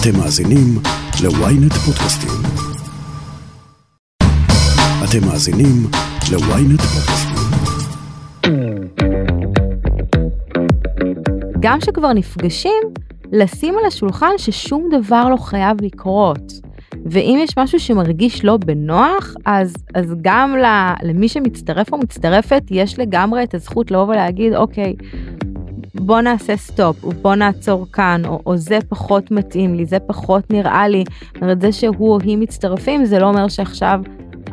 אתם מאזינים ל-ynet פודקאסטים. אתם מאזינים ל-ynet פודקאסטים. גם כשכבר נפגשים, לשים על השולחן ששום דבר לא חייב לקרות. ואם יש משהו שמרגיש לא בנוח, אז, אז גם למי שמצטרף או מצטרפת, יש לגמרי את הזכות לבוא ולהגיד, אוקיי, בוא נעשה סטופ, בוא נעצור כאן, או, או זה פחות מתאים לי, זה פחות נראה לי. זאת אומרת, זה שהוא או היא מצטרפים, זה לא אומר שעכשיו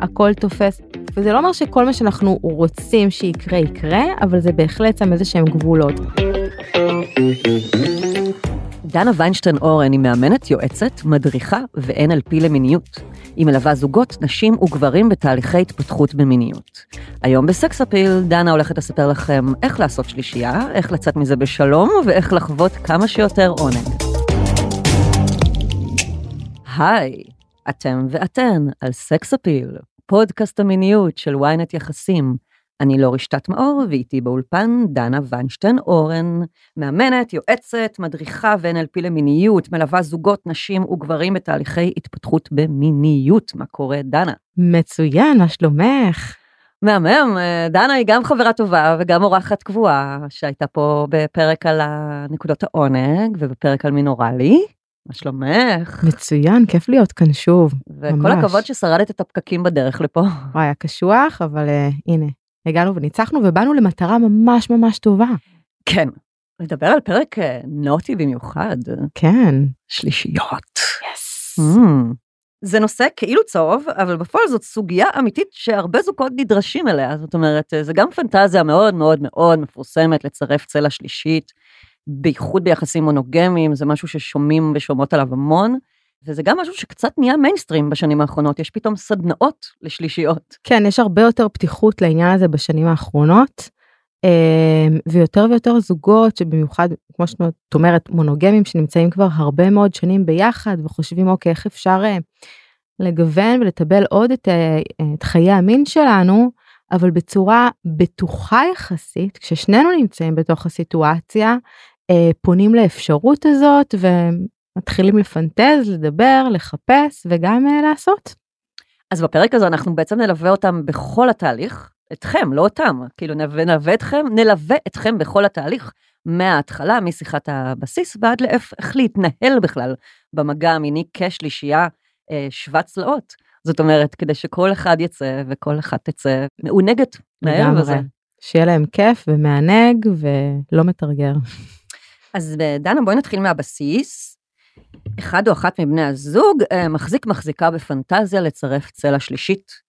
הכל תופס. וזה לא אומר שכל מה שאנחנו רוצים שיקרה יקרה, אבל זה בהחלט שם איזה שהם גבולות. דנה ויינשטיין אורן היא מאמנת, יועצת, מדריכה ו-NLP למיניות. היא מלווה זוגות, נשים וגברים בתהליכי התפתחות במיניות. היום בסקס אפיל, דנה הולכת לספר לכם איך לעשות שלישייה, איך לצאת מזה בשלום ואיך לחוות כמה שיותר עונג. היי, אתם ואתן על סקס אפיל, פודקאסט המיניות של ynet יחסים. אני לא רשתת מאור, ואיתי באולפן דנה ויינשטיין אורן, מאמנת, יועצת, מדריכה ו-NLP למיניות, מלווה זוגות, נשים וגברים בתהליכי התפתחות במיניות. מה קורה, דנה? מצוין, מה שלומך? מהמם, דנה היא גם חברה טובה וגם אורחת קבועה, שהייתה פה בפרק על נקודות העונג ובפרק על מינורלי. מה שלומך? מצוין, כיף להיות כאן שוב. וכל ממש. הכבוד ששרדת את הפקקים בדרך לפה. וואי, היה קשוח, אבל uh, הנה, הגענו וניצחנו ובאנו למטרה ממש ממש טובה. כן, לדבר על פרק נוטי במיוחד. כן. שלישיות. יס. Yes. Mm. זה נושא כאילו צהוב, אבל בפועל זאת סוגיה אמיתית שהרבה זוגות נדרשים אליה. זאת אומרת, זה גם פנטזיה מאוד מאוד מאוד מפורסמת לצרף צלע שלישית, בייחוד ביחסים מונוגמיים, זה משהו ששומעים ושומעות עליו המון. וזה גם משהו שקצת נהיה מיינסטרים בשנים האחרונות, יש פתאום סדנאות לשלישיות. כן, יש הרבה יותר פתיחות לעניין הזה בשנים האחרונות, אמ, ויותר ויותר זוגות שבמיוחד, כמו שאת אומרת, מונוגמים שנמצאים כבר הרבה מאוד שנים ביחד וחושבים, אוקיי, איך אפשר אה, לגוון ולטבל עוד את, אה, את חיי המין שלנו, אבל בצורה בטוחה יחסית, כששנינו נמצאים בתוך הסיטואציה, אה, פונים לאפשרות הזאת מתחילים לפנטז, לדבר, לחפש וגם uh, לעשות. אז בפרק הזה אנחנו בעצם נלווה אותם בכל התהליך, אתכם, לא אותם, כאילו נלווה אתכם, נלווה אתכם בכל התהליך, מההתחלה, משיחת הבסיס ועד לאיך להתנהל בכלל במגע המיני כשלישייה אה, שוות צלעות. זאת אומרת, כדי שכל אחד יצא וכל אחת תצא מעונגת מהערב הזה. שיהיה להם כיף ומענג ולא מתרגר. אז אה, דנה, בואי נתחיל מהבסיס. אחד או אחת מבני הזוג אה, מחזיק מחזיקה בפנטזיה לצרף צלע שלישית.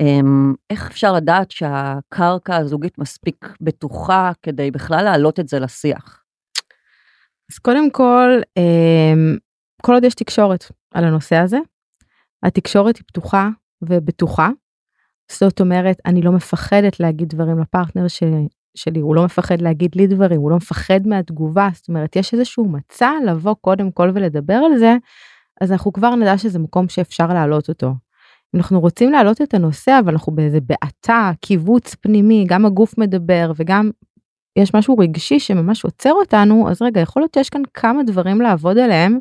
אמ, איך אפשר לדעת שהקרקע הזוגית מספיק בטוחה כדי בכלל להעלות את זה לשיח? אז קודם כל, אמ, כל עוד יש תקשורת על הנושא הזה, התקשורת היא פתוחה ובטוחה. זאת אומרת, אני לא מפחדת להגיד דברים לפרטנר שלי, שלי, הוא לא מפחד להגיד לי דברים, הוא לא מפחד מהתגובה, זאת אומרת, יש איזשהו מצע לבוא קודם כל ולדבר על זה, אז אנחנו כבר נדע שזה מקום שאפשר להעלות אותו. אם אנחנו רוצים להעלות את הנושא, אבל אנחנו באיזה בעתה, קיבוץ פנימי, גם הגוף מדבר וגם יש משהו רגשי שממש עוצר אותנו, אז רגע, יכול להיות שיש כאן כמה דברים לעבוד עליהם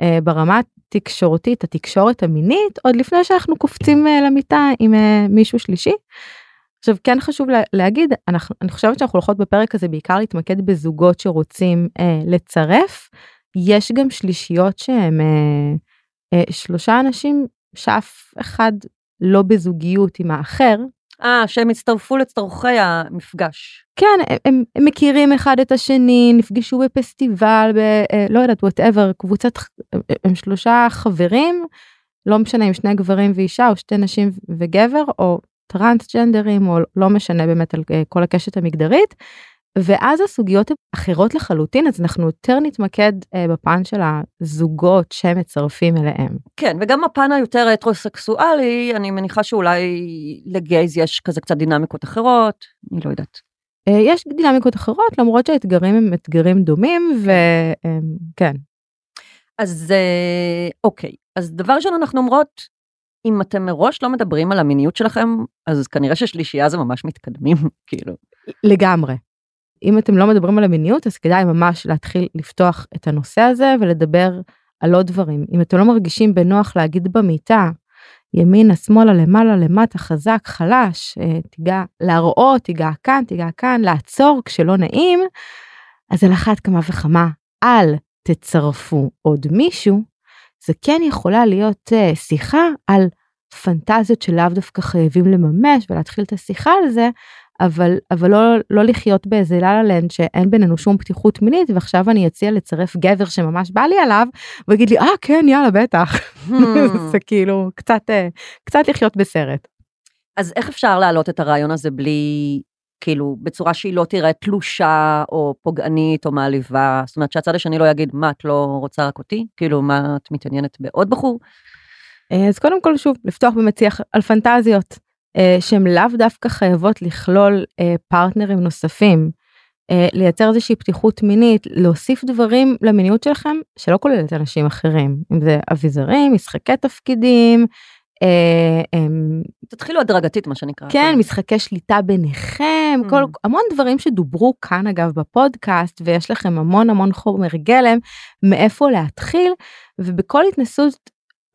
אה, ברמה התקשורתית, התקשורת המינית, עוד לפני שאנחנו קופצים אה, למיטה עם אה, מישהו שלישי. עכשיו כן חשוב לה, להגיד אנחנו אני חושבת שאנחנו הולכות בפרק הזה בעיקר להתמקד בזוגות שרוצים אה, לצרף יש גם שלישיות שהם אה, אה, שלושה אנשים שאף אחד לא בזוגיות עם האחר. אה שהם הצטרפו לצורכי המפגש. כן הם, הם, הם מכירים אחד את השני נפגשו בפסטיבל ב, אה, לא יודעת whatever קבוצת הם, הם שלושה חברים לא משנה אם שני גברים ואישה או שתי נשים וגבר או טרנסג'נדרים או לא משנה באמת על אה, כל הקשת המגדרית. ואז הסוגיות הן אחרות לחלוטין אז אנחנו יותר נתמקד אה, בפן של הזוגות שמצרפים אליהם. כן וגם הפן היותר הטרוסקסואלי אני מניחה שאולי לגייז יש כזה קצת דינמיקות אחרות אני לא יודעת. אה, יש דינמיקות אחרות למרות שהאתגרים הם אתגרים דומים וכן. אז אה, אוקיי אז דבר ראשון אנחנו אומרות אם אתם מראש לא מדברים על המיניות שלכם, אז כנראה ששלישייה זה ממש מתקדמים, כאילו. לגמרי. אם אתם לא מדברים על המיניות, אז כדאי ממש להתחיל לפתוח את הנושא הזה ולדבר על עוד דברים. אם אתם לא מרגישים בנוח להגיד במיטה, ימינה, שמאלה, למעלה, למטה, חזק, חלש, אה, תיגע להראות, תיגע כאן, תיגע כאן, לעצור כשלא נעים, אז על אחת כמה וכמה, אל תצרפו עוד מישהו, זה כן יכולה להיות uh, שיחה על פנטזיות שלאו דווקא חייבים לממש ולהתחיל את השיחה על זה, אבל, אבל לא, לא לחיות באיזה לה לנד שאין בינינו שום פתיחות מינית ועכשיו אני אציע לצרף גבר שממש בא לי עליו ויגיד לי אה כן יאללה בטח hmm. זה כאילו קצת אה, קצת לחיות בסרט. אז איך אפשר להעלות את הרעיון הזה בלי כאילו בצורה שהיא לא תראה תלושה או פוגענית או מעליבה זאת אומרת שהצד השני לא יגיד מה את לא רוצה רק אותי כאילו מה את מתעניינת בעוד בחור. אה, אז קודם כל שוב לפתוח באמת שיח על פנטזיות. אה, שהן לאו דווקא חייבות לכלול אה, פרטנרים נוספים, לייצר איזושהי פתיחות מינית, להוסיף דברים למיניות שלכם שלא כוללת אנשים אחרים, אם זה אביזרים, משחקי תפקידים. תתחילו הדרגתית מה שנקרא. כן, משחקי שליטה ביניכם, כל, mm. המון דברים שדוברו כאן אגב בפודקאסט ויש לכם המון המון חומר גלם מאיפה להתחיל ובכל התנסות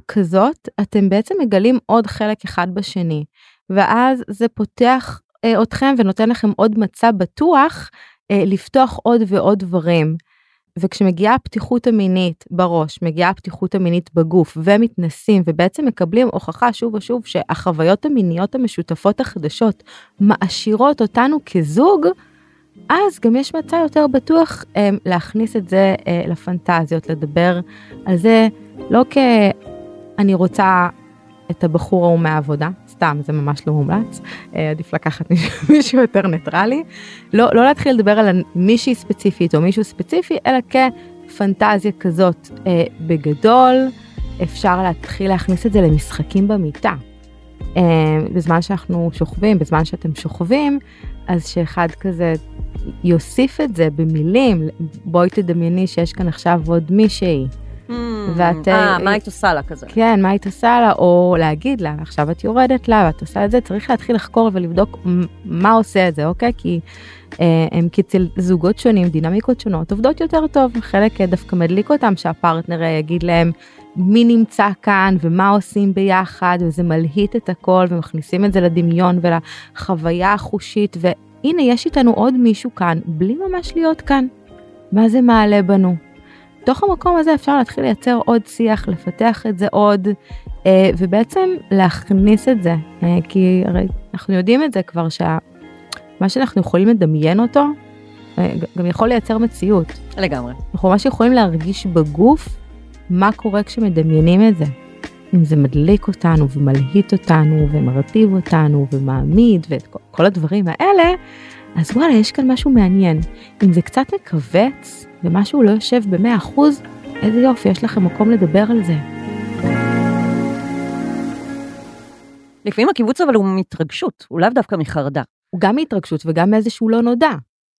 כזאת אתם בעצם מגלים עוד חלק אחד בשני. ואז זה פותח אה, אתכם ונותן לכם עוד מצע בטוח אה, לפתוח עוד ועוד דברים. וכשמגיעה הפתיחות המינית בראש, מגיעה הפתיחות המינית בגוף ומתנסים ובעצם מקבלים הוכחה שוב ושוב שהחוויות המיניות המשותפות החדשות מעשירות אותנו כזוג, אז גם יש מצע יותר בטוח אה, להכניס את זה אה, לפנטזיות, לדבר על זה לא כ... אני רוצה את הבחור ההוא מהעבודה, סתם זה ממש לא מומלץ, אה, עדיף לקחת מישהו יותר ניטרלי, לא, לא להתחיל לדבר על מישהי ספציפית או מישהו ספציפי, אלא כפנטזיה כזאת אה, בגדול, אפשר להתחיל להכניס את זה למשחקים במיטה. אה, בזמן שאנחנו שוכבים, בזמן שאתם שוכבים, אז שאחד כזה יוסיף את זה במילים, בואי תדמייני שיש כאן עכשיו עוד מישהי. Hmm. ואת... אה, מה היית עושה לה כזה? כן, מה היית עושה לה, או להגיד לה, עכשיו את יורדת לה ואת עושה את זה, צריך להתחיל לחקור ולבדוק מה עושה את זה, אוקיי? כי אה, הם כצל זוגות שונים, דינמיקות שונות, עובדות יותר טוב, חלק דווקא מדליק אותם שהפרטנר יגיד להם מי נמצא כאן ומה עושים ביחד, וזה מלהיט את הכל ומכניסים את זה לדמיון ולחוויה החושית, והנה יש איתנו עוד מישהו כאן, בלי ממש להיות כאן. מה זה מעלה בנו? בתוך המקום הזה אפשר להתחיל לייצר עוד שיח, לפתח את זה עוד, אה, ובעצם להכניס את זה, אה, כי הרי אנחנו יודעים את זה כבר שמה שאנחנו יכולים לדמיין אותו, אה, גם יכול לייצר מציאות. לגמרי. אנחנו ממש יכולים להרגיש בגוף מה קורה כשמדמיינים את זה. אם זה מדליק אותנו ומלהיט אותנו ומרטיב אותנו ומעמיד ואת כל הדברים האלה, אז וואלה, יש כאן משהו מעניין. אם זה קצת מכווץ ומשהו לא יושב ב-100%, איזה יופי, יש לכם מקום לדבר על זה. לפעמים הקיבוץ אבל הוא מהתרגשות, הוא לאו דווקא מחרדה. הוא גם מהתרגשות וגם מאיזשהו לא נודע.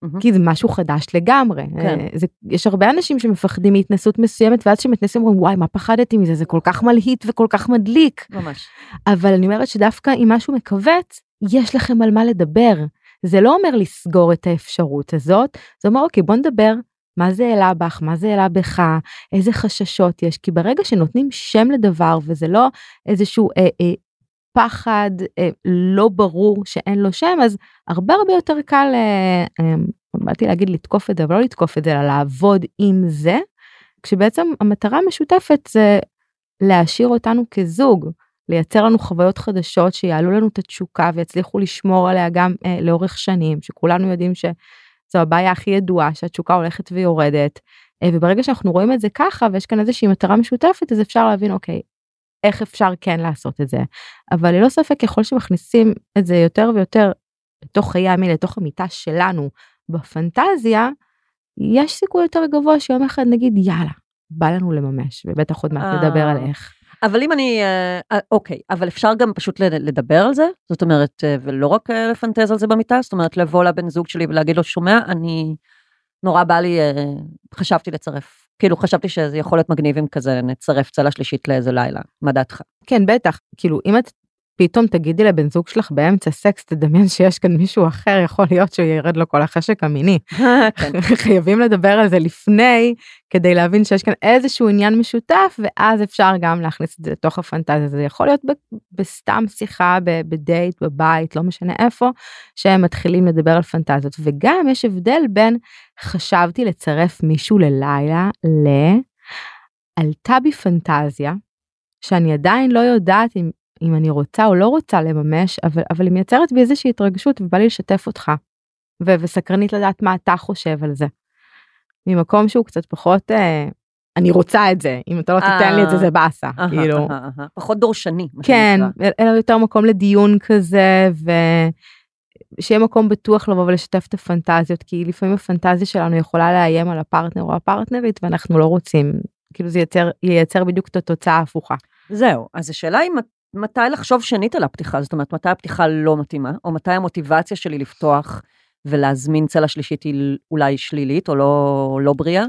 Mm-hmm. כי זה משהו חדש לגמרי. כן. אה, זה, יש הרבה אנשים שמפחדים מהתנסות מסוימת ואז כשמתנסים אומרים וואי מה פחדתי מזה זה כל כך מלהיט וכל כך מדליק. ממש. אבל אני אומרת שדווקא אם משהו מכווץ יש לכם על מה לדבר. זה לא אומר לסגור את האפשרות הזאת, זה אומר אוקיי בוא נדבר מה זה העלה בך, מה זה העלה בך, איזה חששות יש, כי ברגע שנותנים שם לדבר וזה לא איזשהו אה, אה, פחד אה, לא ברור שאין לו שם, אז הרבה הרבה יותר קל, אה, אה, באתי להגיד לתקוף את זה, אבל לא לתקוף את זה, אלא לעבוד עם זה, כשבעצם המטרה המשותפת זה להשאיר אותנו כזוג. לייצר לנו חוויות חדשות שיעלו לנו את התשוקה ויצליחו לשמור עליה גם אה, לאורך שנים, שכולנו יודעים שזו הבעיה הכי ידועה, שהתשוקה הולכת ויורדת. אה, וברגע שאנחנו רואים את זה ככה ויש כאן איזושהי מטרה משותפת, אז אפשר להבין, אוקיי, איך אפשר כן לעשות את זה. אבל ללא ספק, ככל שמכניסים את זה יותר ויותר לתוך חיי המין, לתוך המיטה שלנו בפנטזיה, יש סיכוי יותר גבוה שיום אחד נגיד, יאללה, בא לנו לממש, ובטח עוד מעט נדבר על אה. איך. אבל אם אני, אה, אה, אוקיי, אבל אפשר גם פשוט לדבר על זה? זאת אומרת, אה, ולא רק לפנטז על זה במיטה? זאת אומרת, לבוא לבן זוג שלי ולהגיד לו, שומע, אני, נורא בא לי, חשבתי לצרף. כאילו, חשבתי שזה יכול להיות מגניב אם כזה נצרף צלע שלישית לאיזה לילה. מה דעתך? כן, בטח. כאילו, אם את פתאום תגידי לבן זוג שלך באמצע סקס, תדמיין שיש כאן מישהו אחר, יכול להיות שהוא ירד לו כל החשק המיני. כן. חייבים לדבר על זה לפני, כדי להבין שיש כאן איזשהו עניין משותף, ואז אפשר גם להכניס את זה לתוך הפנטזיה. זה יכול להיות בסתם שיחה, בדייט, בבית, לא משנה איפה, שהם מתחילים לדבר על פנטזיות. וגם יש הבדל בין חשבתי לצרף מישהו ללילה, ל... עלתה בי פנטזיה, שאני עדיין לא יודעת אם, אם אני רוצה או לא רוצה לממש, אבל, אבל היא מייצרת בי איזושהי התרגשות ובא לי לשתף אותך. ו- וסקרנית לדעת מה אתה חושב על זה. ממקום שהוא קצת פחות, אה, אני רוצה את זה, אם אתה לא תיתן לי את זה אה. זה באסה, אהה, כאילו. אהה, אהה. פחות דורשני. כן. אלא יותר מקום לדיון כזה, ושיהיה מקום בטוח לבוא ולשתף את הפנטזיות, כי לפעמים הפנטזיה שלנו יכולה לאיים על הפרטנר או הפרטנרית, ואנחנו לא רוצים, כאילו זה ייצר, ייצר בדיוק את התוצאה ההפוכה. זהו, אז השאלה היא מת- מתי לחשוב שנית על הפתיחה, זאת אומרת, מתי הפתיחה לא מתאימה, או מתי המוטיבציה שלי לפתוח ולהזמין צלע שלישית היא אולי שלילית או לא, לא בריאה.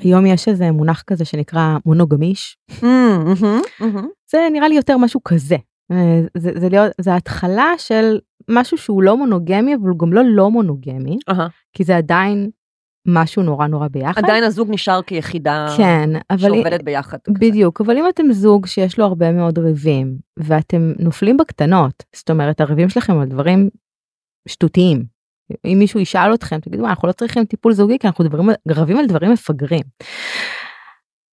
היום יש איזה מונח כזה שנקרא מונוגמיש, Mm, מהמם, מהמם. זה נראה לי יותר משהו כזה. אה, זה, זה, להיות, זה התחלה של משהו שהוא לא מונוגמי, אבל הוא גם לא לא מונוגמי, אהה. כי זה עדיין משהו נורא נורא ביחד. עדיין הזוג נשאר כיחידה כן, אבל... שעובדת ביחד. כזה. בדיוק, אבל אם אתם זוג שיש לו הרבה מאוד ריבים, ואתם נופלים בקטנות, זאת אומרת, הריבים שלכם על דברים שטותיים. אם מישהו ישאל אתכם, תגידו, "מה, אנחנו לא צריכים טיפול זוגי, כי אנחנו דברים, רבים על דברים מפגרים.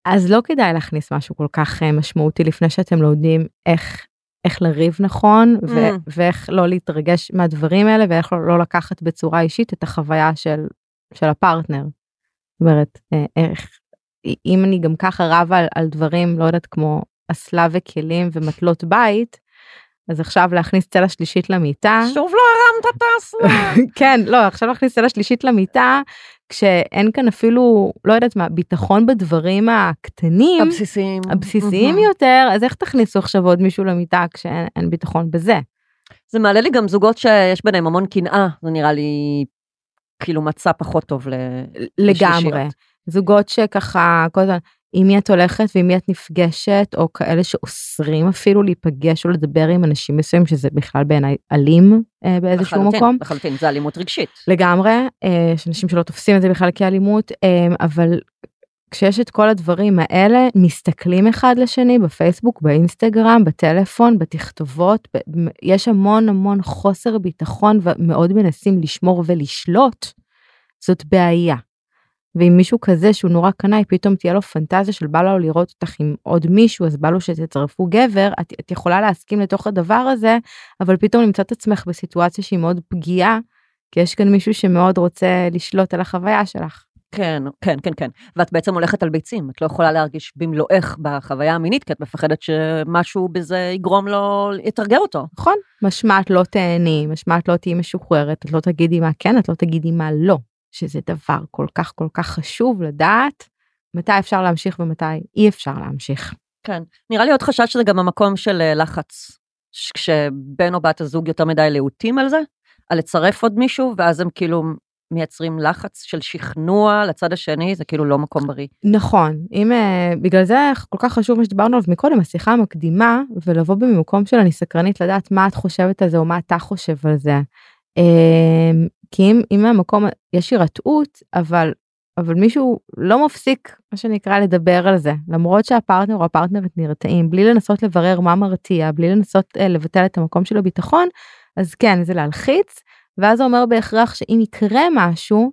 אז לא כדאי להכניס משהו כל כך אה, משמעותי לפני שאתם לומדים איך, איך לריב נכון, ו- Mm. ואיך לא להתרגש מהדברים האלה, ואיך לא, לא לקחת בצורה אישית את החוויה של, של הפרטנר. זאת אומרת, אה, איך, אם אני גם ככה רבה על, על דברים, לא יודעת, כמו אסלה וכלים ומטלות בית, אז עכשיו להכניס צלע שלישית למיטה. שוב לא הרמת את האסלה. כן, לא, עכשיו להכניס צלע שלישית למיטה, כשאין כאן אפילו, לא יודעת מה, ביטחון בדברים הקטנים, הבסיסיים. הבסיסיים. יותר, אז איך תכניסו עכשיו עוד מישהו למיטה כשאין אין ביטחון בזה? זה מעלה לי גם זוגות שיש ביניהם המון קנאה, זה נראה לי כאילו מצע פחות טוב ל... לגמרי. לשלישיות. זוגות שככה, כל הזמן, עם מי את הולכת ועם מי את נפגשת, או כאלה שאוסרים אפילו להיפגש או לדבר עם אנשים מסוימים, שזה בכלל בעיניי אלים אה, באיזשהו לחלוטין, מקום. לחלוטין, זה אלימות רגשית. לגמרי, אה, יש אנשים שלא תופסים את זה בכלל כאלימות, אה, אבל כשיש את כל הדברים האלה, מסתכלים אחד לשני בפייסבוק, באינסטגרם, בטלפון, בתכתובות, ב- יש המון המון חוסר ביטחון ומאוד מנסים לשמור ולשלוט, זאת בעיה. ואם מישהו כזה שהוא נורא קנאי, פתאום תהיה לו פנטזיה של בא לו לראות אותך עם עוד מישהו, אז בא לו שתצרפו גבר, את, את יכולה להסכים לתוך הדבר הזה, אבל פתאום למצוא את עצמך בסיטואציה שהיא מאוד פגיעה, כי יש כאן מישהו שמאוד רוצה לשלוט על החוויה שלך. כן, כן, כן, כן. ואת בעצם הולכת על ביצים, את לא יכולה להרגיש במלואך בחוויה המינית, כי את מפחדת שמשהו בזה יגרום לו, יתרגר אותו. נכון? משמע את לא תהני, משמע את לא תהיי משוחררת, את לא תגידי מה כן, את לא תגידי מה לא, שזה דבר כל כך כל כך חשוב לדעת מתי אפשר להמשיך ומתי אי אפשר להמשיך. כן. נראה לי עוד חשש שזה גם המקום של אה, לחץ. כשבן או בת הזוג יותר מדי להוטים על זה, על לצרף עוד מישהו, ואז הם כאילו מייצרים לחץ של שכנוע לצד השני, זה כאילו לא מקום בריא. נכון, אם uh, בגלל זה כל כך חשוב מה שדיברנו עליו מקודם, השיחה המקדימה, ולבוא במקום של אני סקרנית לדעת מה את חושבת על זה או מה אתה חושב על זה. Uh, כי אם, אם מהמקום יש הירתעות, אבל, אבל מישהו לא מפסיק, מה שנקרא, לדבר על זה, למרות שהפרטנר או הפרטנרית נרתעים, בלי לנסות לברר מה מרתיע, בלי לנסות uh, לבטל את המקום של הביטחון, אז כן, זה להלחיץ, ואז זה אומר בהכרח שאם יקרה משהו,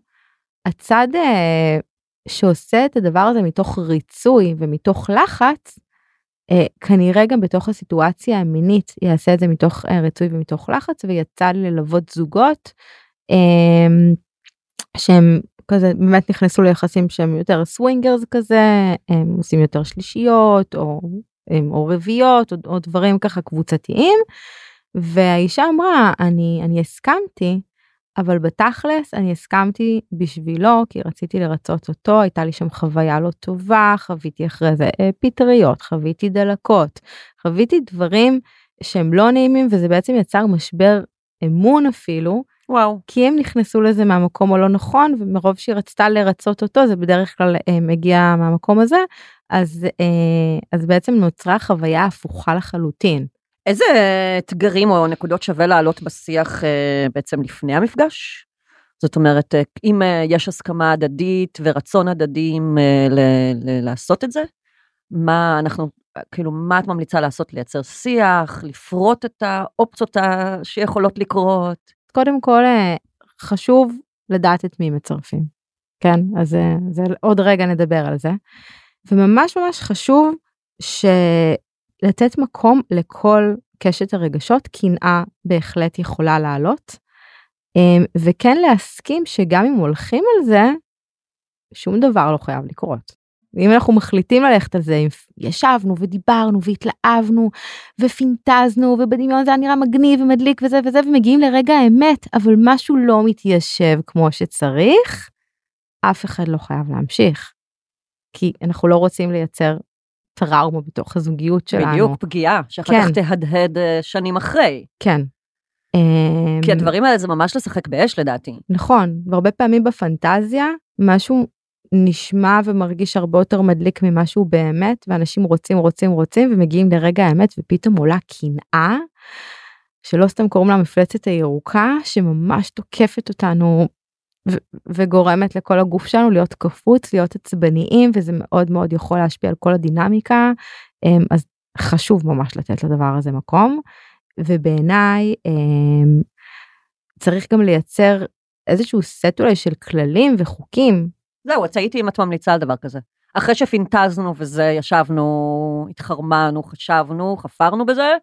הצד uh, שעושה את הדבר הזה מתוך ריצוי ומתוך לחץ, אה, כנראה גם בתוך הסיטואציה המינית יעשה את זה מתוך אה, ריצוי ומתוך לחץ, ויצא לי ללוות זוגות אה, שהם כזה באמת נכנסו ליחסים שהם יותר סווינגרס כזה, הם עושים יותר שלישיות או, או רביעיות או, או דברים ככה קבוצתיים, והאישה אמרה אני, אני הסכמתי אבל בתכלס אני הסכמתי בשבילו כי רציתי לרצות אותו הייתה לי שם חוויה לא טובה חוויתי אחרי זה אה, פטריות חוויתי דלקות חוויתי דברים שהם לא נעימים וזה בעצם יצר משבר אמון אפילו וואו. כי הם נכנסו לזה מהמקום הלא נכון ומרוב שהיא רצתה לרצות אותו זה בדרך כלל אה, מגיע מהמקום הזה אז אה, אז בעצם נוצרה חוויה הפוכה לחלוטין. איזה אתגרים או נקודות שווה להעלות בשיח אה, בעצם לפני המפגש? זאת אומרת, אה, אם אה, יש הסכמה הדדית ורצון הדדים לעשות את זה, מה אנחנו, כאילו, מה את ממליצה לעשות? לייצר שיח, לפרוט את האופציות שיכולות לקרות? קודם כל חשוב לדעת את מי מצרפים. כן, אז זה עוד רגע נדבר על זה. וממש ממש חשוב שלתת מקום לכל קשת הרגשות, קנאה בהחלט יכולה לעלות. אה, וכן להסכים שגם אם הולכים על זה, שום דבר לא חייב לקרות. אם אנחנו מחליטים ללכת על זה, אם ישבנו ודיברנו והתלהבנו ופינטזנו ובדמיון זה היה נראה מגניב ומדליק וזה וזה ומגיעים לרגע האמת אבל משהו לא מתיישב כמו שצריך, אף אחד לא חייב להמשיך. כי אנחנו לא רוצים לייצר טראומה בתוך הזוגיות שלנו. בדיוק, פגיעה, שאחר כן. כך תהדהד אה, שנים אחרי. כן. כי אמ, הדברים האלה זה ממש לשחק באש לדעתי. נכון, והרבה פעמים בפנטזיה משהו נשמע ומרגיש הרבה יותר מדליק ממה שהוא באמת, ואנשים רוצים רוצים רוצים ומגיעים לרגע האמת ופתאום עולה קנאה, שלא סתם קוראים לה מפלצת הירוקה, שממש תוקפת אותנו ו- וגורמת לכל הגוף שלנו להיות קפוץ, להיות עצבניים, וזה מאוד מאוד יכול להשפיע על כל הדינמיקה, אמ, אז חשוב ממש לתת לדבר הזה מקום, ובעיניי אמ, צריך גם לייצר איזשהו סט אולי של כללים וחוקים. זהו, אז הייתי אם את ממליצה על דבר כזה. אחרי שפינטזנו וזה, ישבנו, התחרמנו, חשבנו, חפרנו בזה,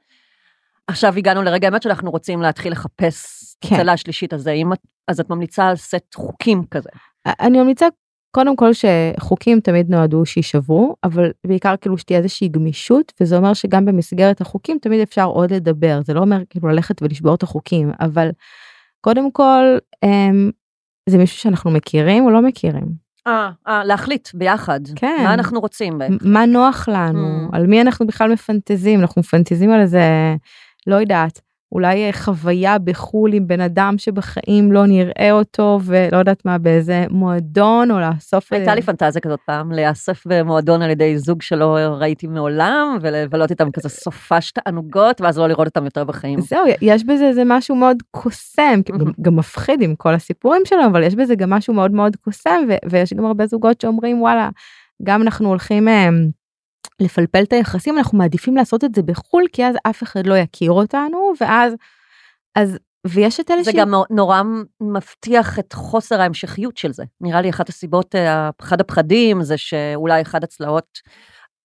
עכשיו הגענו לרגע האמת שאנחנו רוצים להתחיל לחפש כן. הצלע השלישית הזה, אם את, אז את ממליצה על סט חוקים כזה. אני ממליצה קודם כל שחוקים תמיד נועדו שיישברו, אבל בעיקר כאילו שתהיה איזושהי גמישות, וזה אומר שגם במסגרת החוקים תמיד אפשר עוד לדבר, זה לא אומר כאילו ללכת ולשבור את החוקים, אבל קודם כל אמ, זה מישהו שאנחנו מכירים או לא מכירים. אה, אה, להחליט ביחד. כן. מה אנחנו רוצים בעצם. מה נוח לנו, Mm. על מי אנחנו בכלל מפנטזים, אנחנו מפנטזים על איזה, לא יודעת, אולי אה, חוויה בחו"ל עם בן אדם שבחיים לא נראה אותו ולא יודעת מה, באיזה מועדון או לאסוף... הייתה אה, לי פנטזיה כזאת פעם, להיאסף במועדון על ידי זוג שלא ראיתי מעולם, ולבלות איתם כזה סופש תענוגות, ואז לא לראות אותם יותר בחיים. זהו, יש בזה איזה משהו מאוד קוסם, גם, מפחיד עם כל הסיפורים שלו, אבל יש בזה גם משהו מאוד מאוד קוסם, ויש גם הרבה זוגות שאומרים, וואלה, גם אנחנו הולכים אה, לפלפל את היחסים, אנחנו מעדיפים לעשות את זה בחו"ל, כי אז אף אחד לא יכיר אותנו, ואז, אז, ויש את אלה זה גם נורא מבטיח את חוסר ההמשכיות של זה. נראה לי אחת הסיבות, אה, אחד הפחדים זה שאולי אחד הצלעות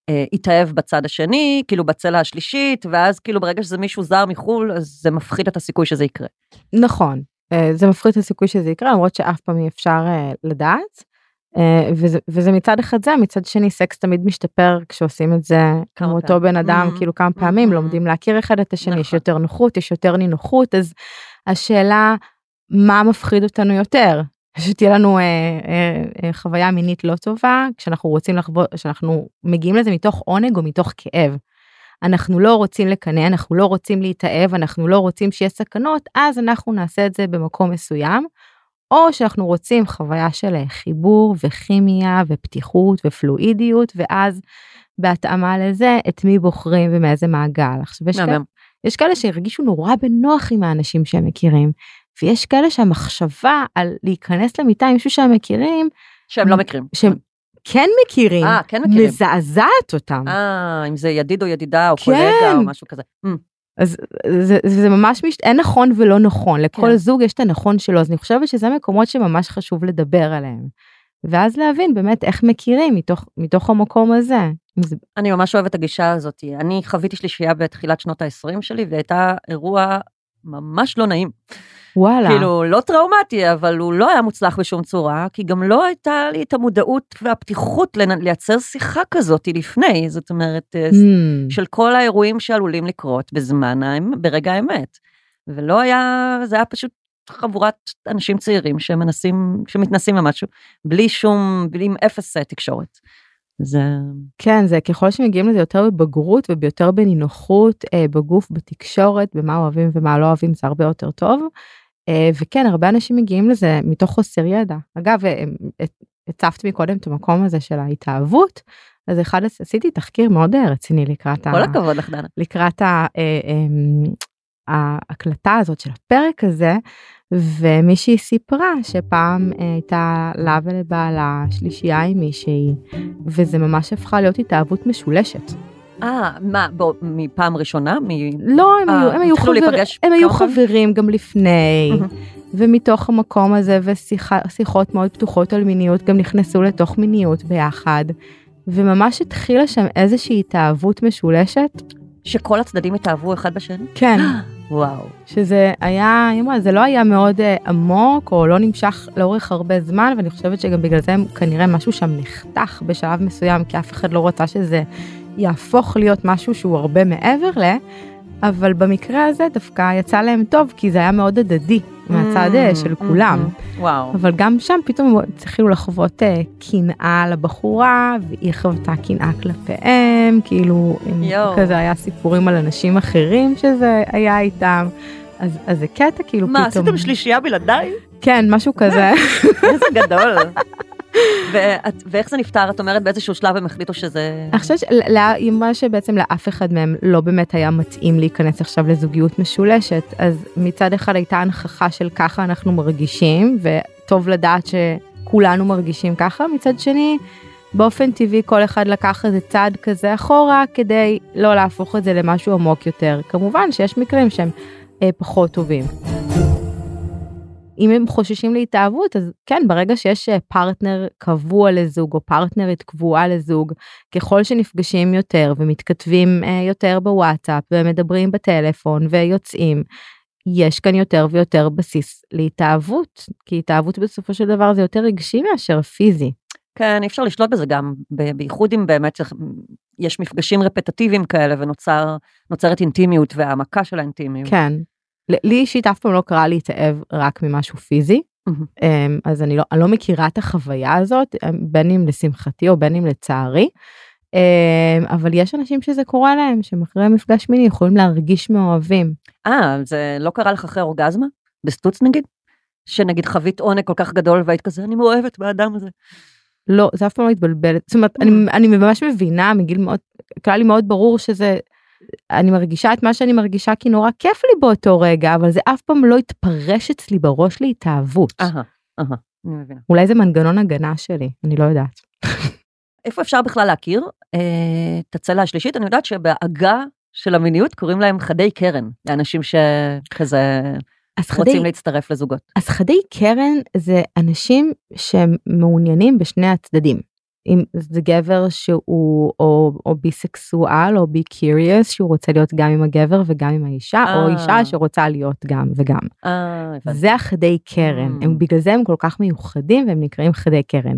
אה, יתאהב בצד השני, כאילו בצלע השלישית, ואז כאילו ברגע שזה מישהו זר מחו"ל, אז זה מפחית את הסיכוי שזה יקרה. נכון, אה, זה מפחית את הסיכוי שזה יקרה, למרות שאף פעם אי אפשר לדעת. אה, וזה, וזה מצד אחד זה, מצד שני סקס תמיד משתפר כשעושים את זה עם אותו. בן אדם, Mhm. כאילו כמה פעמים, Mhm. לומדים להכיר אחד את השני, יש נכון. יותר נוחות, יש יותר נינוחות, אז השאלה, מה מפחיד אותנו יותר? שתהיה לנו אה, אה, אה, חוויה מינית לא טובה, כשאנחנו רוצים לחוות, כשאנחנו מגיעים לזה מתוך עונג או מתוך כאב. אנחנו לא רוצים לקנא, אנחנו לא רוצים להתאהב, אנחנו לא רוצים שיהיה סכנות, אז אנחנו נעשה את זה במקום מסוים. או שאנחנו רוצים חוויה של אה, חיבור וכימיה ופתיחות ופלואידיות, ואז בהתאמה לזה, את מי בוחרים ומאיזה מעגל. עכשיו, יש, כאלה. יש כאלה שהרגישו נורא בנוח עם האנשים שהם מכירים, ויש כאלה שהמחשבה על להיכנס למיטה עם מישהו שהם מכירים, שהם לא מכירים. שהם כן מכירים, אה, כן מכירים. מזעזעת אותם. אה, אם זה ידיד או ידידה או כן. קולגה או משהו כזה. אז זה, זה ממש מש... אין נכון ולא נכון לכל כן. זוג יש את הנכון שלו אז אני חושבת שזה מקומות שממש חשוב לדבר עליהם. ואז להבין באמת איך מכירים מתוך מתוך המקום הזה. אני ממש אוהבת את הגישה הזאת. אני חוויתי שלישייה בתחילת שנות ה-20 שלי, והייתה אירוע ממש לא נעים. וואלה. כאילו, לא טראומטי, אבל הוא לא היה מוצלח בשום צורה, כי גם לא הייתה לי את המודעות והפתיחות לנ- לייצר שיחה כזאת לפני, זאת אומרת, Hmm. של כל האירועים שעלולים לקרות בזמן, ברגע האמת. ולא היה, זה היה פשוט חבורת אנשים צעירים שמנסים, שמתנסים במשהו, בלי שום, בלי עם אפס אה, תקשורת. זה... כן זה ככל שמגיעים לזה יותר בבגרות וביותר בנינוחות אה, בגוף בתקשורת במה אוהבים ומה לא אוהבים זה הרבה יותר טוב. אה, וכן הרבה אנשים מגיעים לזה מתוך חוסר ידע. אגב אה, הצפת מקודם את המקום הזה של ההתאהבות. אז אחד, עשיתי תחקיר מאוד אה, רציני לקראת, ה, כל הכבוד לך, דנה. לקראת ה, אה, אמ, ההקלטה הזאת של הפרק הזה, ומישהי סיפרה שפעם אה, הייתה לה ולבעלה שלישייה עם מישהי, וזה ממש הפכה להיות התאהבות משולשת. אה, מה, בוא, מפעם ראשונה? מ... לא, הם אה, היו, הם היו, חבר... הם היו? חברים גם לפני. ומתוך המקום הזה ושיחות מאוד פתוחות על מיניות גם נכנסו לתוך מיניות ביחד, וממש התחילה שם איזושהי התאהבות משולשת. שכל הצדדים התאהבו אחד בשני? כן, וואו. שזה היה, היא אמרה, זה לא היה מאוד uh, עמוק או לא נמשך לאורך הרבה זמן, ואני חושבת שגם בגלל זה כנראה משהו שם נחתך בשלב מסוים, כי אף אחד לא רצה שזה יהפוך להיות משהו שהוא הרבה מעבר ל... אבל במקרה הזה דווקא יצא להם טוב, כי זה היה מאוד הדדי מהצד אה, של כולם. וואו. אבל גם שם פתאום התחילו לחוות אה, קנאה לבחורה, והיא חוותה קנאה כלפיהם, כאילו. כזה היה סיפורים על אנשים אחרים שזה היה איתם. אז, אז זה קטע כאילו מה, פתאום, עשיתם שלישייה בלעדיי? כן, משהו כזה. איזה גדול. ואת- ואיך זה נפתר? את אומרת באיזשהו שלב הם החליטו שזה... אני חושבת שהיא אמרה שבעצם לאף אחד מהם לא באמת היה מתאים להיכנס עכשיו לזוגיות משולשת, אז מצד אחד הייתה הנכחה של ככה אנחנו מרגישים, וטוב לדעת שכולנו מרגישים ככה, מצד שני, באופן טבעי כל אחד לקח איזה צעד כזה אחורה כדי לא להפוך את זה למשהו עמוק יותר. כמובן שיש מקרים שהם אה, פחות טובים. אם הם חוששים להתאהבות אז כן ברגע שיש אה, פרטנר קבוע לזוג או פרטנרית קבועה לזוג ככל שנפגשים יותר ומתכתבים אה, יותר בוואטסאפ ומדברים בטלפון ויוצאים יש כאן יותר ויותר בסיס להתאהבות כי התאהבות בסופו של דבר זה יותר רגשי מאשר פיזי. כן, אי אפשר לשלוט בזה גם, בייחוד אם באמת יש מפגשים רפטטיביים כאלה ונוצרת אינטימיות והעמקה של האינטימיות. כן. לי אישית אף פעם לא קרה להתאהב רק ממשהו פיזי. אמ, אז אני לא, אני לא מכירה את החוויה הזאת אמ, בין אם לשמחתי או בין אם לצערי. אמ, אבל יש אנשים שזה קורה להם שהם אחרי מפגש מיני יכולים להרגיש מאוהבים. אה, זה לא קרה לך אחרי אורגזמה? בסטוץ נגיד? שנגיד חווית עונג כל כך גדול והיית כזה, אני מאוהבת באדם הזה. לא זה אף פעם לא התבלבל זאת אומרת אני, אני ממש מבינה מגיל מאוד קרה לי מאוד ברור שזה אני מרגישה את מה שאני מרגישה כי נורא כיף לי באותו רגע אבל זה אף פעם לא התפרש אצלי בראש להתאהבות. אהה, אהה, אני מבינה. אולי זה מנגנון הגנה שלי אני לא יודעת. איפה אפשר בכלל להכיר אה, את הצלע השלישית? אני יודעת שבעגה של המיניות קוראים להם חדי קרן, לאנשים שכזה רוצים חדי, להצטרף לזוגות. אז חדי קרן זה אנשים שמעוניינים בשני הצדדים. אם זה גבר שהוא או, או ביסקסואל או בי קיריוס שהוא רוצה להיות גם עם הגבר וגם עם האישה או אה. אישה שרוצה להיות גם וגם. אה. זה החדי קרן Mm. הם בגלל זה הם כל כך מיוחדים והם נקראים חדי קרן.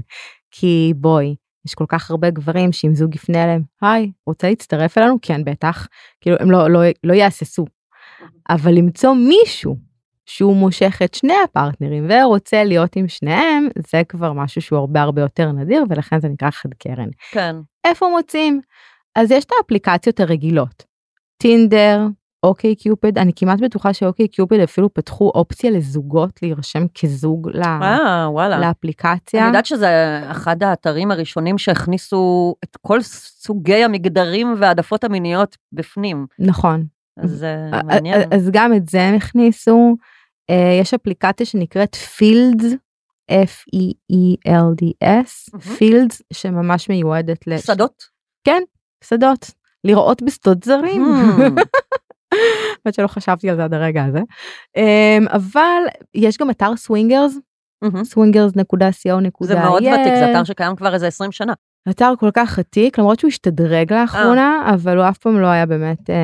כי בואי יש כל כך הרבה גברים שאם זוג יפנה אליהם היי רוצה להצטרף אלינו כן בטח כאילו הם לא לא לא יהססו. אבל למצוא מישהו שהוא מושך את שני הפרטנרים ורוצה להיות עם שניהם זה כבר משהו שהוא הרבה הרבה יותר נדיר ולכן זה נקרא חד קרן. כן. איפה מוצאים? אז יש את האפליקציות הרגילות. טינדר, אוקיי קיופיד, אני כמעט בטוחה שאוקיי קיופיד אפילו פתחו אופציה לזוגות להירשם כזוג ל- אה, וואלה. לאפליקציה. אני יודעת שזה אחד האתרים הראשונים שהכניסו את כל סוגי המגדרים והעדפות המיניות בפנים. נכון. אז זה א- מעניין. אז גם את זה הם הכניסו. אה, יש אפליקציה שנקראת Feelds, F-E-E-L-D-S. Feelds שממש מיועדת לש- שדות? שדות, לראות בשדות זרים. Hmm. האמת שלא חשבתי על זה עד הרגע הזה. אמ, אבל יש גם אתר סווינגרס, swingers.co.il. זה מאוד ותיק, זה אתר שקיים כבר איזה 20 שנה. אתר כל כך עתיק למרות שהוא השתדרג לאחרונה אבל הוא אף פעם לא היה באמת אה,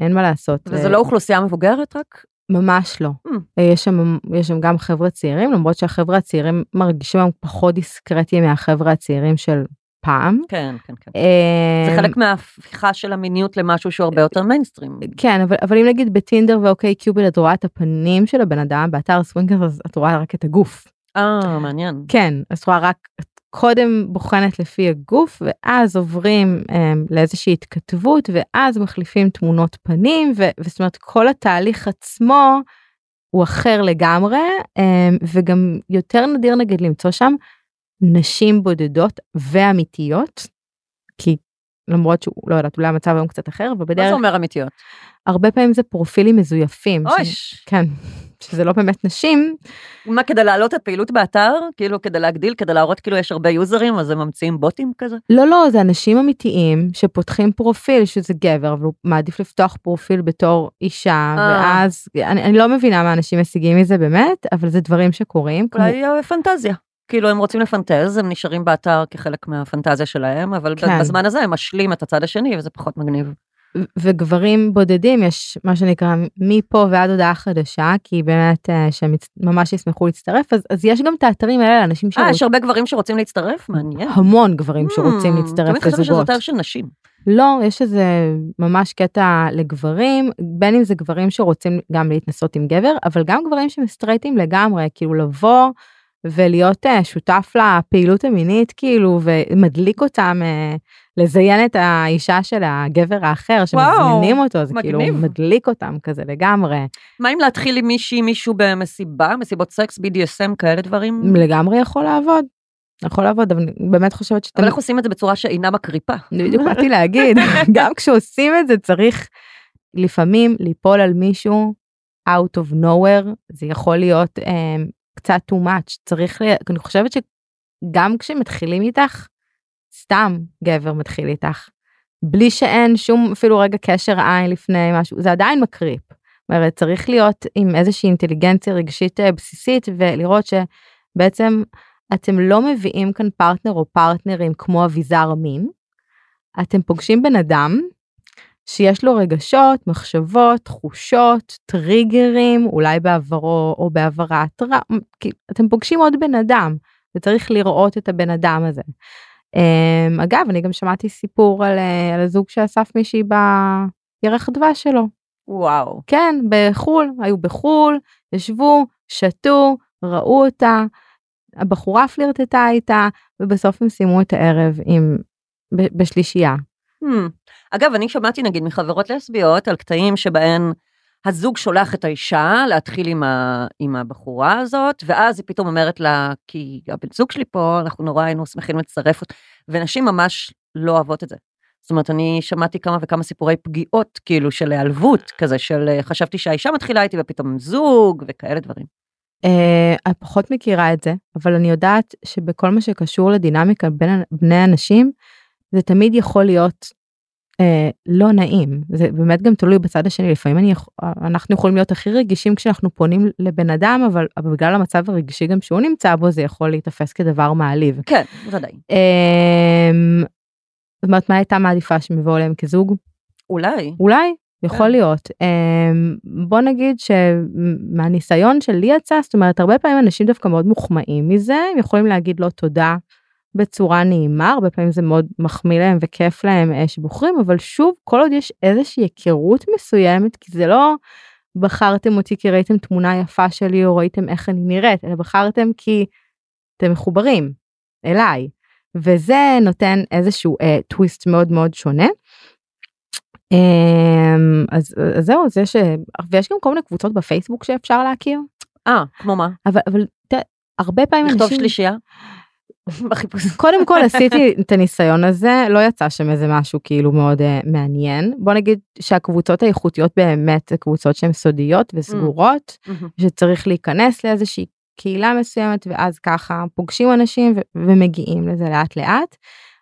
אין מה לעשות. וזה אה, לא אוכלוסייה מבוגרת רק? ממש לא. Mm. אה, יש שם יש שם גם חבר'ה צעירים למרות שהחבר'ה הצעירים מרגישים היום פחות דיסקרטיים מהחבר'ה הצעירים של פעם. כן, כן, כן. אה, זה חלק מההפיכה של המיניות למשהו שהוא הרבה יותר מיינסטרים. כן אבל אבל אם נגיד בטינדר ואוקיי קיוביד את רואה את הפנים של הבן אדם באתר סווינגר אז את רואה רק את הגוף. אה, מעניין. כן את רואה רק קודם בוחנת לפי הגוף ואז עוברים um, לאיזושהי התכתבות ואז מחליפים תמונות פנים ו- וזאת אומרת כל התהליך עצמו הוא אחר לגמרי um, וגם יותר נדיר נגיד למצוא שם נשים בודדות ואמיתיות כי למרות שהוא, לא יודעת, אולי המצב היום קצת אחר, אבל מה זה אומר אמיתיות? הרבה פעמים זה פרופילים מזויפים. ש- אויש, כן, שזה לא באמת נשים, מה, כדי להעלות את הפעילות באתר? כאילו, כדי להגדיל, כדי להראות כאילו יש הרבה יוזרים, אז הם ממציאים בוטים כזה? לא, לא, זה אנשים אמיתיים שפותחים פרופיל שזה גבר, אבל הוא מעדיף לפתוח פרופיל בתור אישה, אה. ואז, אני, אני לא מבינה מה אנשים משיגים מזה באמת, אבל זה דברים שקורים. כמו- אולי אה, פנטזיה. כאילו, הם רוצים לפנטז, הם נשארים באתר כחלק מהפנטזיה שלהם, אבל כן. בזמן הזה הם משלים את הצד השני, וזה פחות מגניב. וגברים בודדים יש מה שנקרא מפה ועד הודעה חדשה, כי באמת אה, שהם ממש ישמחו להצטרף, אז, אז יש גם את האתרים האלה לאנשים אה, שרוצים, יש הרבה גברים שרוצים להצטרף? מעניין. המון גברים שרוצים Hmm, להצטרף תמיד חשבתי שזה לזוגות. אתר של נשים. לא, יש איזה ממש קטע לגברים, בין אם זה גברים שרוצים גם להתנסות עם גבר, אבל גם גברים שהם סטרייטים לגמרי, כאילו לבוא ולהיות אה, שותף לפעילות המינית, כאילו, ומדליק אותם, אה, לזיין את האישה של הגבר האחר, שמזמינים אותו, זה כאילו מגניב. מדליק אותם כזה לגמרי. מה אם להתחיל עם מישהי, מישהו במסיבה, מסיבות סקס, BDSM, כאלה דברים? לגמרי יכול לעבוד. יכול לעבוד, אבל אני באמת חושבת שאתה... אבל איך עושים את זה בצורה שאינה מקריפה? בדיוק באתי להגיד, גם כשעושים את זה צריך לפעמים ליפול על מישהו out of nowhere, זה יכול להיות um, קצת too much, צריך, ל... אני חושבת שגם כשמתחילים איתך, סתם גבר מתחיל איתך, בלי שאין שום אפילו רגע קשר עין לפני משהו, זה עדיין מקריפ. אומרת, צריך להיות עם איזושהי אינטליגנציה רגשית אה, בסיסית ולראות שבעצם אתם לא מביאים כאן פרטנר או פרטנרים כמו אביזר מין, אתם פוגשים בן אדם שיש לו רגשות, מחשבות, תחושות, טריגרים, אולי בעברו או בעברה, טרא... כי אתם פוגשים עוד בן אדם, וצריך לראות את הבן אדם הזה. Um, אגב, אני גם שמעתי סיפור על, uh, על הזוג שאסף מישהי בירח הדבש שלו. וואו. כן, בחו"ל, היו בחו"ל, ישבו, שתו, ראו אותה, הבחורה פלירטטה איתה, ובסוף הם סיימו את הערב עם, ב- בשלישייה. Hmm. אגב, אני שמעתי נגיד מחברות לסביות על קטעים שבהן הזוג שולח את האישה להתחיל עם, ה, עם הבחורה הזאת, ואז היא פתאום אומרת לה, כי הבן זוג שלי פה, אנחנו נורא היינו שמחים לצרף אותו, ונשים ממש לא אוהבות את זה. זאת אומרת, אני שמעתי כמה וכמה סיפורי פגיעות, כאילו, של היעלבות, כזה של אה, חשבתי שהאישה מתחילה איתי ופתאום זוג, וכאלה דברים. Uh, אני פחות מכירה את זה, אבל אני יודעת שבכל מה שקשור לדינמיקה בין בני אנשים, זה תמיד יכול להיות uh, לא נעים. זה באמת גם תלוי בצד השני, לפעמים אני, יכ- אנחנו יכולים להיות הכי רגישים כשאנחנו פונים לבן אדם, אבל, אבל בגלל המצב הרגשי גם שהוא נמצא בו, זה יכול להיתפס כדבר מעליב. כן, ודאי. אמ, זאת אומרת, מה הייתה מעדיפה שהם יבואו אליהם כזוג? אולי. אולי, יכול כן. להיות. אמ, בוא נגיד שמהניסיון שלי יצא, זאת אומרת, הרבה פעמים אנשים דווקא מאוד מוחמאים מזה, הם יכולים להגיד לו תודה בצורה נעימה, הרבה פעמים זה מאוד מחמיא להם וכיף להם אה, שבוחרים, אבל שוב, כל עוד יש איזושהי היכרות מסוימת, כי זה לא בחרתם אותי כי ראיתם תמונה יפה שלי או ראיתם איך אני נראית, אלא בחרתם כי אתם מחוברים אליי. וזה נותן איזשהו אה, טוויסט מאוד מאוד שונה. אמ, אז, אז זהו, אז יש, אה, ויש גם כל מיני קבוצות בפייסבוק שאפשר להכיר, אה, כמו מה? אבל, אבל תראה, הרבה פעמים לכתוב אנשים, שלישייה? בחיפוש. קודם כל עשיתי את הניסיון הזה, לא יצא שם איזה משהו כאילו מאוד uh, מעניין. בוא נגיד שהקבוצות האיכותיות באמת זה קבוצות שהן סודיות וסגורות, מהמם. שצריך להיכנס לאיזושהי קהילה מסוימת ואז ככה פוגשים אנשים ו- ומגיעים לזה לאט לאט.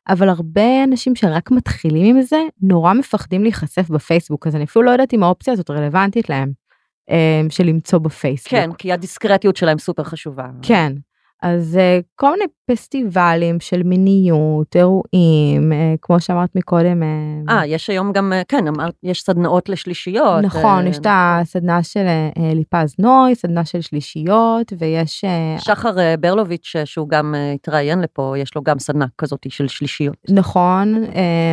אבל הרבה אנשים שרק מתחילים עם זה נורא מפחדים להיחשף בפייסבוק אז אני אפילו לא יודעת אם האופציה הזאת רלוונטית להם אה, של למצוא בפייסבוק. כן, כי הדיסקרטיות שלהם סופר חשובה. כן. אז uh, כל מיני פסטיבלים של מיניות, אירועים, uh, כמו שאמרת מקודם. uh, אה, יש היום גם, אה, כן, אמרת, יש סדנאות לשלישיות. נכון, אה, יש את הסדנה של ליפז נוי, סדנה של שלישיות, ויש... שחר אה, ברלוביץ', אה, שהוא גם אה, התראיין לפה, יש לו גם סדנה כזאת של שלישיות. נכון,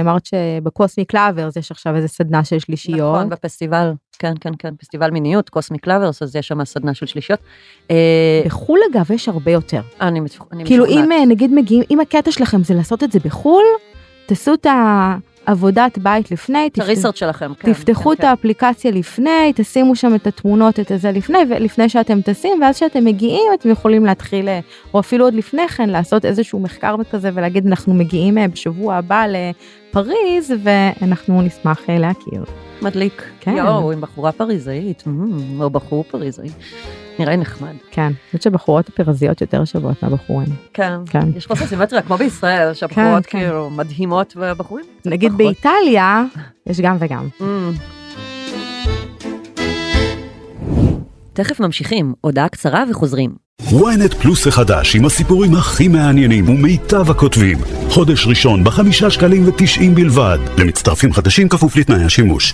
אמרת שבקוסמי קלאברס יש עכשיו איזה סדנה של שלישיות. נכון, בפסטיבל, כן, כן, כן, פסטיבל מיניות, קוסמי קלאברס, אז יש שם סדנה של שלישיות. אה, בחו"ל אגב יש הרבה יותר. אני אני כאילו משוכנעת. אם אה, נגיד מגיעים, אם הקטע שלכם זה לעשות את זה בחו"ל, תעשו את עבודת בית לפני, את הריסרצ' שלכם, כן. תפתחו כן, את האפליקציה לפני, תשימו שם את התמונות, את הזה לפני, ולפני שאתם טסים, ואז כשאתם מגיעים אתם יכולים להתחיל, אה, או אפילו עוד לפני כן, לעשות איזשהו מחקר כזה ולהגיד אנחנו מגיעים בשבוע הבא לפריז, ואנחנו נשמח אה, להכיר. מדליק. כן. יואו, עם בחורה פריזאית, או בחור פריזאי. נראה נחמד. כן, אני חושבת שבחורות הפרזיות יותר שוות מהבחורים. כן. כן. יש חוסר סימטריה, כמו בישראל, שהבחורות כן. כאילו מדהימות והבחורים נגיד פחות. באיטליה, יש גם וגם. Mm. תכף ממשיכים, הודעה קצרה וחוזרים. Ynet פלוס החדש עם הסיפורים הכי מעניינים ומיטב הכותבים. חודש ראשון בחמישה שקלים ותשעים בלבד. למצטרפים חדשים כפוף לתנאי השימוש.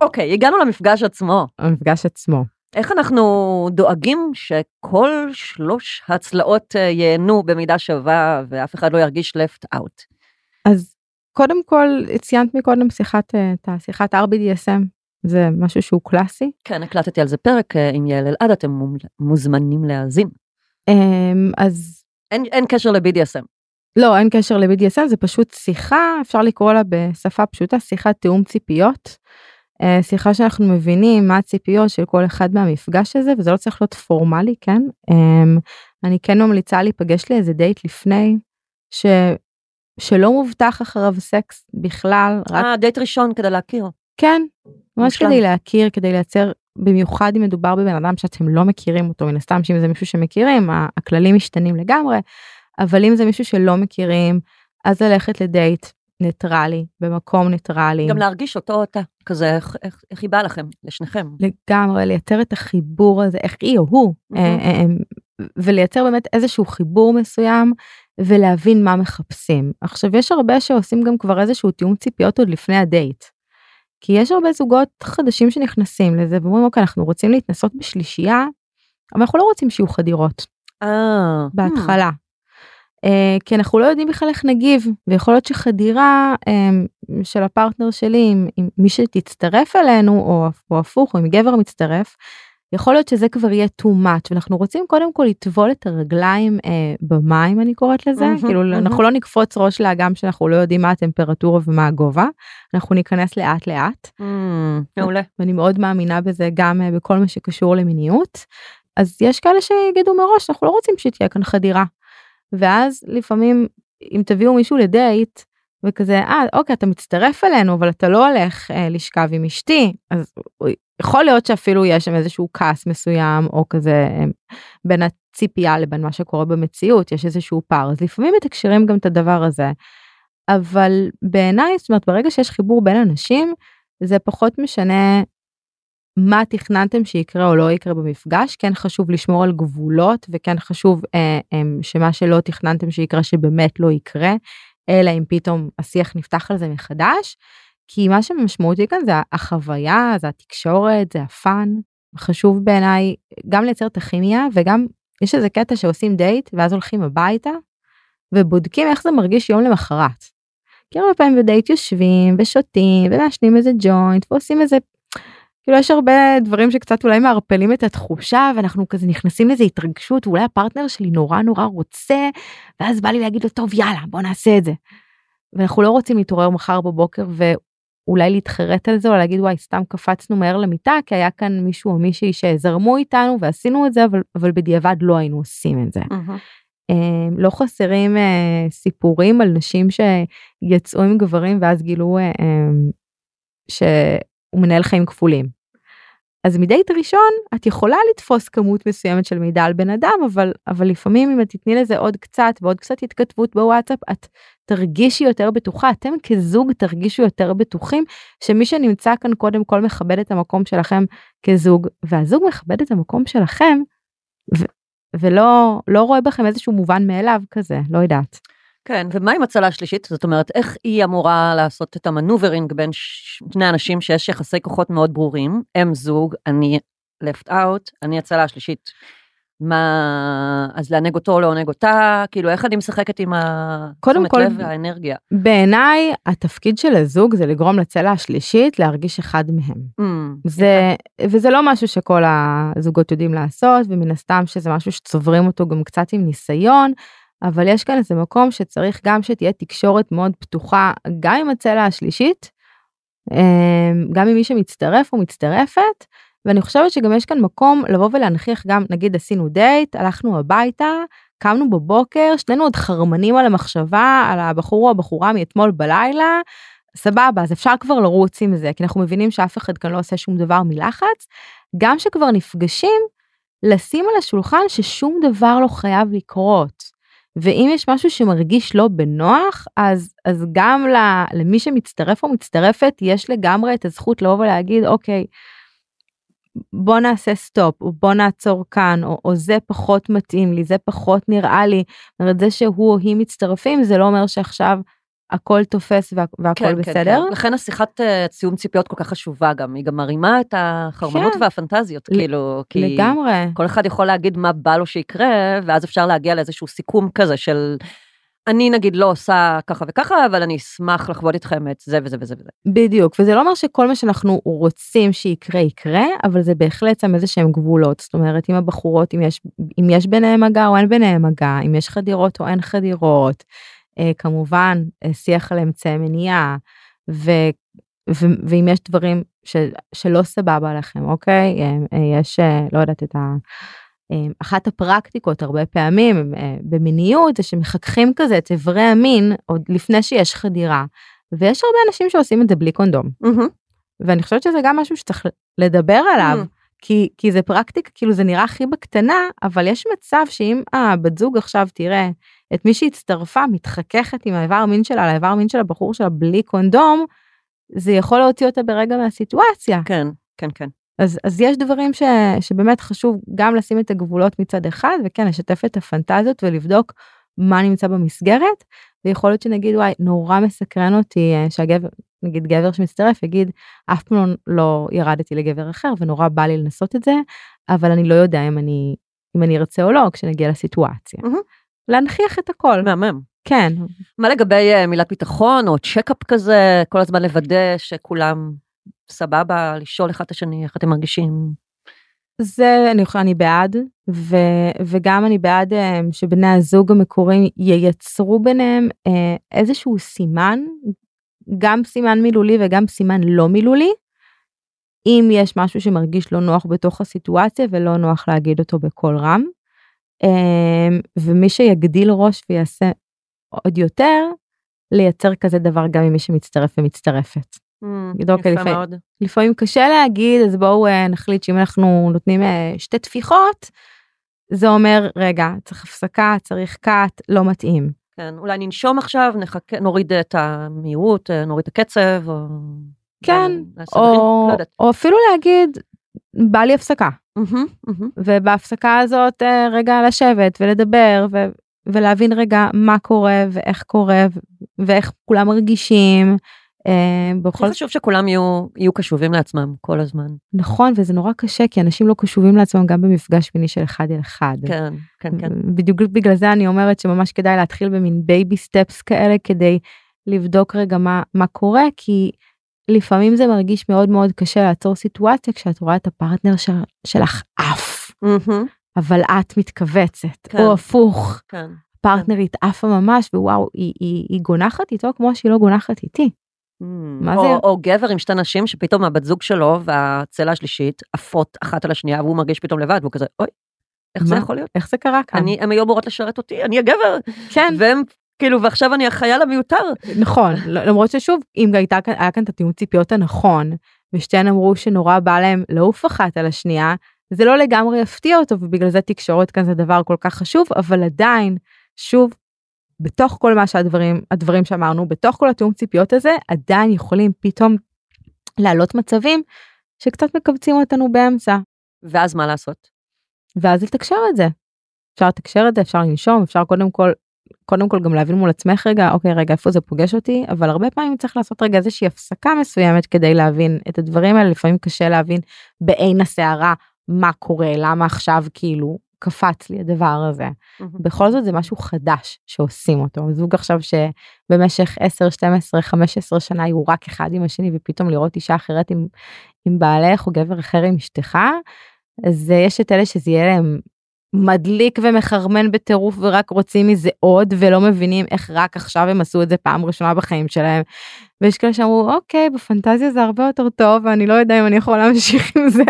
אוקיי, הגענו למפגש עצמו. המפגש עצמו. איך אנחנו דואגים שכל שלוש הצלעות אה, ייהנו במידה שווה ואף אחד לא ירגיש left out? אז קודם כל, ציינת מקודם שיחת, אה, את השיחת RBDSM, זה משהו שהוא קלאסי. כן, הקלטתי על זה פרק אה, עם יעל אלעד, אתם מוזמנים להאזין. אמ, אז אין, אין קשר ל-BDSM. לא, אין קשר ל-BDSM, זה פשוט שיחה, אפשר לקרוא לה בשפה פשוטה, שיחת תיאום ציפיות. אה, שיחה שאנחנו מבינים מה הציפיות של כל אחד מהמפגש הזה, וזה לא צריך להיות פורמלי, כן? אמ, אני כן ממליצה להיפגש לאיזה דייט לפני, ש... שלא מובטח אחריו סקס בכלל, רק אה, דייט ראשון כדי להכיר. כן, ממש מושלם. כדי להכיר, כדי לייצר, במיוחד אם מדובר בבן אדם שאתם לא מכירים אותו, מן הסתם שאם זה מישהו שמכירים, הכללים משתנים לגמרי, אבל אם זה מישהו שלא מכירים, אז ללכת לדייט ניטרלי, במקום ניטרלי, גם להרגיש אותו או אותה, כזה איך, איך, איך היא באה לכם, לשניכם. לגמרי, לייצר את החיבור הזה, איך היא או הוא, מהמם. אה, אה, אה, ולייצר באמת איזשהו חיבור מסוים, ולהבין מה מחפשים. עכשיו, יש הרבה שעושים גם כבר איזשהו תיאום ציפיות עוד לפני הדייט. כי יש הרבה זוגות חדשים שנכנסים לזה ואומרים אוקיי אנחנו רוצים להתנסות בשלישייה אבל אנחנו לא רוצים שיהיו חדירות אה, בהתחלה. אה, כי אנחנו לא יודעים בכלל איך נגיב ויכול להיות שחדירה אה, של הפרטנר שלי עם, עם מי שתצטרף אלינו או, או הפוך או עם גבר מצטרף. יכול להיות שזה כבר יהיה too much ואנחנו רוצים קודם כל לטבול את הרגליים אה, במים אני קוראת לזה מהמם, כאילו מהמם. אנחנו לא נקפוץ ראש לאגם שאנחנו לא יודעים מה הטמפרטורה ומה הגובה אנחנו ניכנס לאט לאט Hmm, מעולה. ואני מאוד מאמינה בזה גם אה, בכל מה שקשור למיניות. אז יש כאלה שיגידו מראש אנחנו לא רוצים שתהיה כאן חדירה. ואז לפעמים אם תביאו מישהו לדייט וכזה אה אוקיי אתה מצטרף אלינו אבל אתה לא הולך אה, לשכב עם אשתי אז יכול להיות שאפילו יש שם איזשהו כעס מסוים או כזה אה, בין הציפייה לבין מה שקורה במציאות יש איזשהו פער. אז לפעמים מתקשרים גם את הדבר הזה. אבל בעיניי זאת אומרת ברגע שיש חיבור בין אנשים זה פחות משנה מה תכננתם שיקרה או לא יקרה במפגש. כן חשוב לשמור על גבולות וכן חשוב אה, אה, שמה שלא תכננתם שיקרה שבאמת לא יקרה אלא אם פתאום השיח נפתח על זה מחדש כי מה שמשמעותי כאן זה החוויה זה התקשורת זה הפאן חשוב בעיניי גם לייצר את הכימיה וגם יש איזה קטע שעושים דייט ואז הולכים הביתה ובודקים איך זה מרגיש יום למחרת. כי הרבה פעמים בדייט יושבים ושותים ומעשנים איזה ג'וינט ועושים איזה כאילו יש הרבה דברים שקצת אולי מערפלים את התחושה ואנחנו כזה נכנסים לאיזה התרגשות ואולי הפרטנר שלי נורא נורא רוצה ואז בא לי להגיד לו טוב יאללה בוא נעשה את זה. ואנחנו לא רוצים להתעורר מחר בבוקר ואולי להתחרט על זה או להגיד וואי סתם קפצנו מהר למיטה כי היה כאן מישהו או מישהי שזרמו איתנו ועשינו את זה אבל, אבל בדיעבד לא היינו עושים את זה. אה, לא חסרים אה, סיפורים על נשים שיצאו עם גברים ואז גילו אה, אה, שהוא מנהל חיים כפולים. אז מדייט ראשון את יכולה לתפוס כמות מסוימת של מידע על בן אדם אבל אבל לפעמים אם את תתני לזה עוד קצת ועוד קצת התכתבות בוואטסאפ את תרגישי יותר בטוחה אתם כזוג תרגישו יותר בטוחים שמי שנמצא כאן קודם כל מכבד את המקום שלכם כזוג והזוג מכבד את המקום שלכם ולא לא רואה בכם איזשהו מובן מאליו כזה לא יודעת. כן, ומה עם הצלה שלישית? זאת אומרת, איך היא אמורה לעשות את המנוברינג בין שני אנשים שיש יחסי כוחות מאוד ברורים, הם זוג, אני left out, אני הצלה השלישית. מה, אז לענג אותו או לעונג אותה, כאילו איך אני משחקת עם התשומת לב והאנרגיה. בעיניי התפקיד של הזוג זה לגרום לצלע השלישית להרגיש אחד מהם. Mm, זה, וזה לא משהו שכל הזוגות יודעים לעשות, ומן הסתם שזה משהו שצוברים אותו גם קצת עם ניסיון, אבל יש כאן איזה מקום שצריך גם שתהיה תקשורת מאוד פתוחה, גם עם הצלע השלישית, אמ, גם עם מי שמצטרף או מצטרפת, ואני חושבת שגם יש כאן מקום לבוא ולהנכיח גם, נגיד עשינו דייט, הלכנו הביתה, קמנו בבוקר, שנינו עוד חרמנים על המחשבה, על הבחור או הבחורה מאתמול בלילה, סבבה, אז אפשר כבר לרוץ עם זה, כי אנחנו מבינים שאף אחד כאן לא עושה שום דבר מלחץ. גם שכבר נפגשים, לשים על השולחן ששום דבר לא חייב לקרות. ואם יש משהו שמרגיש לא בנוח, אז, אז גם למי שמצטרף או מצטרפת, יש לגמרי את הזכות לבוא ולהגיד, אוקיי, בוא נעשה סטופ, או בוא נעצור כאן, או, או זה פחות מתאים לי, זה פחות נראה לי. זאת אומרת, זה שהוא או היא מצטרפים, זה לא אומר שעכשיו הכל תופס וה, והכל כן, בסדר. כן, כן. לכן השיחת uh, סיום ציפיות כל כך חשובה גם, היא גם מרימה את החרמנות כן. והפנטזיות, כאילו, כי לגמרי. כל אחד יכול להגיד מה בא לו שיקרה, ואז אפשר להגיע לאיזשהו סיכום כזה של, אני נגיד לא עושה ככה וככה, אבל אני אשמח לחוות איתכם את זה וזה וזה וזה. בדיוק, וזה לא אומר שכל מה שאנחנו רוצים שיקרה יקרה, אבל זה בהחלט שם איזה שהם גבולות. זאת אומרת, אם הבחורות, אם יש, אם יש ביניהם מגע או אין ביניהם מגע, אם יש חדירות או אין חדירות, אה, כמובן, אה, שיח על אמצעי מניעה, ו, ו, ואם יש דברים ש, שלא סבבה לכם, אוקיי? אה, אה, יש, אה, לא יודעת, את ה... אה, אחת הפרקטיקות הרבה פעמים אה, במיניות זה שמחככים כזה את איברי המין עוד לפני שיש חדירה. ויש הרבה אנשים שעושים את זה בלי קונדום. ואני חושבת שזה גם משהו שצריך לדבר עליו. כי, כי זה פרקטיקה, כאילו זה נראה הכי בקטנה, אבל יש מצב שאם הבת זוג עכשיו תראה את מי שהצטרפה מתחככת עם האיבר המין שלה על האיבר המין של הבחור שלה בלי קונדום, זה יכול להוציא אותה ברגע מהסיטואציה. כן, כן, כן. אז, אז יש דברים ש, שבאמת חשוב גם לשים את הגבולות מצד אחד, וכן, לשתף את הפנטזיות ולבדוק מה נמצא במסגרת, ויכול להיות שנגיד, וואי, נורא מסקרן אותי אה, שהגבר, נגיד גבר שמצטרף יגיד, אף פעם לא, לא ירדתי לגבר אחר, ונורא בא לי לנסות את זה, אבל אני לא יודע אם אני, אם אני ארצה או לא כשנגיע לסיטואציה. מהמם. להנכיח את הכל. מהמם. כן, מה לגבי אה, מילת ביטחון או צ'קאפ כזה, כל הזמן לוודא שכולם סבבה, לשאול אחד את השני איך אתם מרגישים? זה אני אני בעד, ו, וגם אני בעד אה, שבני הזוג המקוריים ייצרו ביניהם אה, איזשהו סימן, גם סימן מילולי וגם סימן לא מילולי, אם יש משהו שמרגיש לא נוח בתוך הסיטואציה ולא נוח להגיד אותו בקול רם. אה, ומי שיגדיל ראש ויעשה עוד יותר, לייצר כזה דבר גם עם מי שמצטרף ומצטרפת. אוקיי, יפה לפעמים- מאוד. לפעמים קשה להגיד אז בואו אה, נחליט שאם אנחנו נותנים אה, שתי טפיחות זה אומר רגע צריך הפסקה צריך קאט לא מתאים. כן, אולי ננשום עכשיו, נחכה, נוריד את המהירות, אה, נוריד את הקצב, או... כן, דברים, או, לא. או אפילו להגיד בא לי הפסקה מהמם, מהמם. ובהפסקה הזאת אה, רגע לשבת ולדבר ו, ולהבין רגע מה קורה ואיך קורה ואיך כולם מרגישים. אה, בכל חשוב שכולם יהיו, יהיו קשובים לעצמם כל הזמן. נכון וזה נורא קשה כי אנשים לא קשובים לעצמם גם במפגש מיני של אחד אל אחד. כן, כן, כן. בדיוק בגלל זה אני אומרת שממש כדאי להתחיל במין baby steps כאלה כדי לבדוק רגע מה, מה קורה כי לפעמים זה מרגיש מאוד מאוד קשה לעצור סיטואציה כשאת רואה את הפרטנר של, שלך עף אבל את מתכווצת כן. או הפוך כן. פרטנרית עפה ממש ווואו היא, היא, היא גונחת איתו כמו שהיא לא גונחת איתי. מה או, זה? או גבר עם שתי נשים שפתאום הבת זוג שלו והצלע השלישית עפות אחת על השנייה והוא מרגיש פתאום לבד והוא כזה אוי, איך זה מה? יכול להיות? איך זה קרה כאן? אני, הם היו אמורות לשרת אותי, אני הגבר, כן והם כאילו ועכשיו אני החייל המיותר. נכון למרות ששוב אם הייתה כאן היה כאן את התיאום ציפיות הנכון ושתיהן אמרו שנורא בא להם לעוף אחת על השנייה זה לא לגמרי יפתיע אותו ובגלל זה תקשורת כאן זה דבר כל כך חשוב אבל עדיין שוב בתוך כל מה שהדברים הדברים שאמרנו בתוך כל התיאום ציפיות הזה עדיין יכולים פתאום לעלות מצבים שקצת מכווצים אותנו באמצע ואז מה לעשות? ואז לתקשר את זה. אפשר לתקשר את זה אפשר לנשום אפשר קודם כל קודם כל גם להבין מול עצמך רגע אוקיי רגע איפה זה פוגש אותי אבל הרבה פעמים צריך לעשות רגע איזושהי הפסקה מסוימת כדי להבין את הדברים האלה לפעמים קשה להבין בעין הסערה מה קורה למה עכשיו כאילו קפץ לי הדבר הזה. בכל זאת זה משהו חדש שעושים אותו. זוג עכשיו שבמשך 10, 12, 15 שנה היו רק אחד עם השני ופתאום לראות אישה אחרת עם, עם בעלך או גבר אחר עם אשתך, אז יש את אלה שזה יהיה להם מדליק ומחרמן בטירוף ורק רוצים מזה עוד ולא מבינים איך רק עכשיו הם עשו את זה פעם ראשונה בחיים שלהם. ויש כאלה שאמרו אוקיי בפנטזיה זה הרבה יותר טוב ואני לא יודע אם אני יכולה להמשיך עם זה.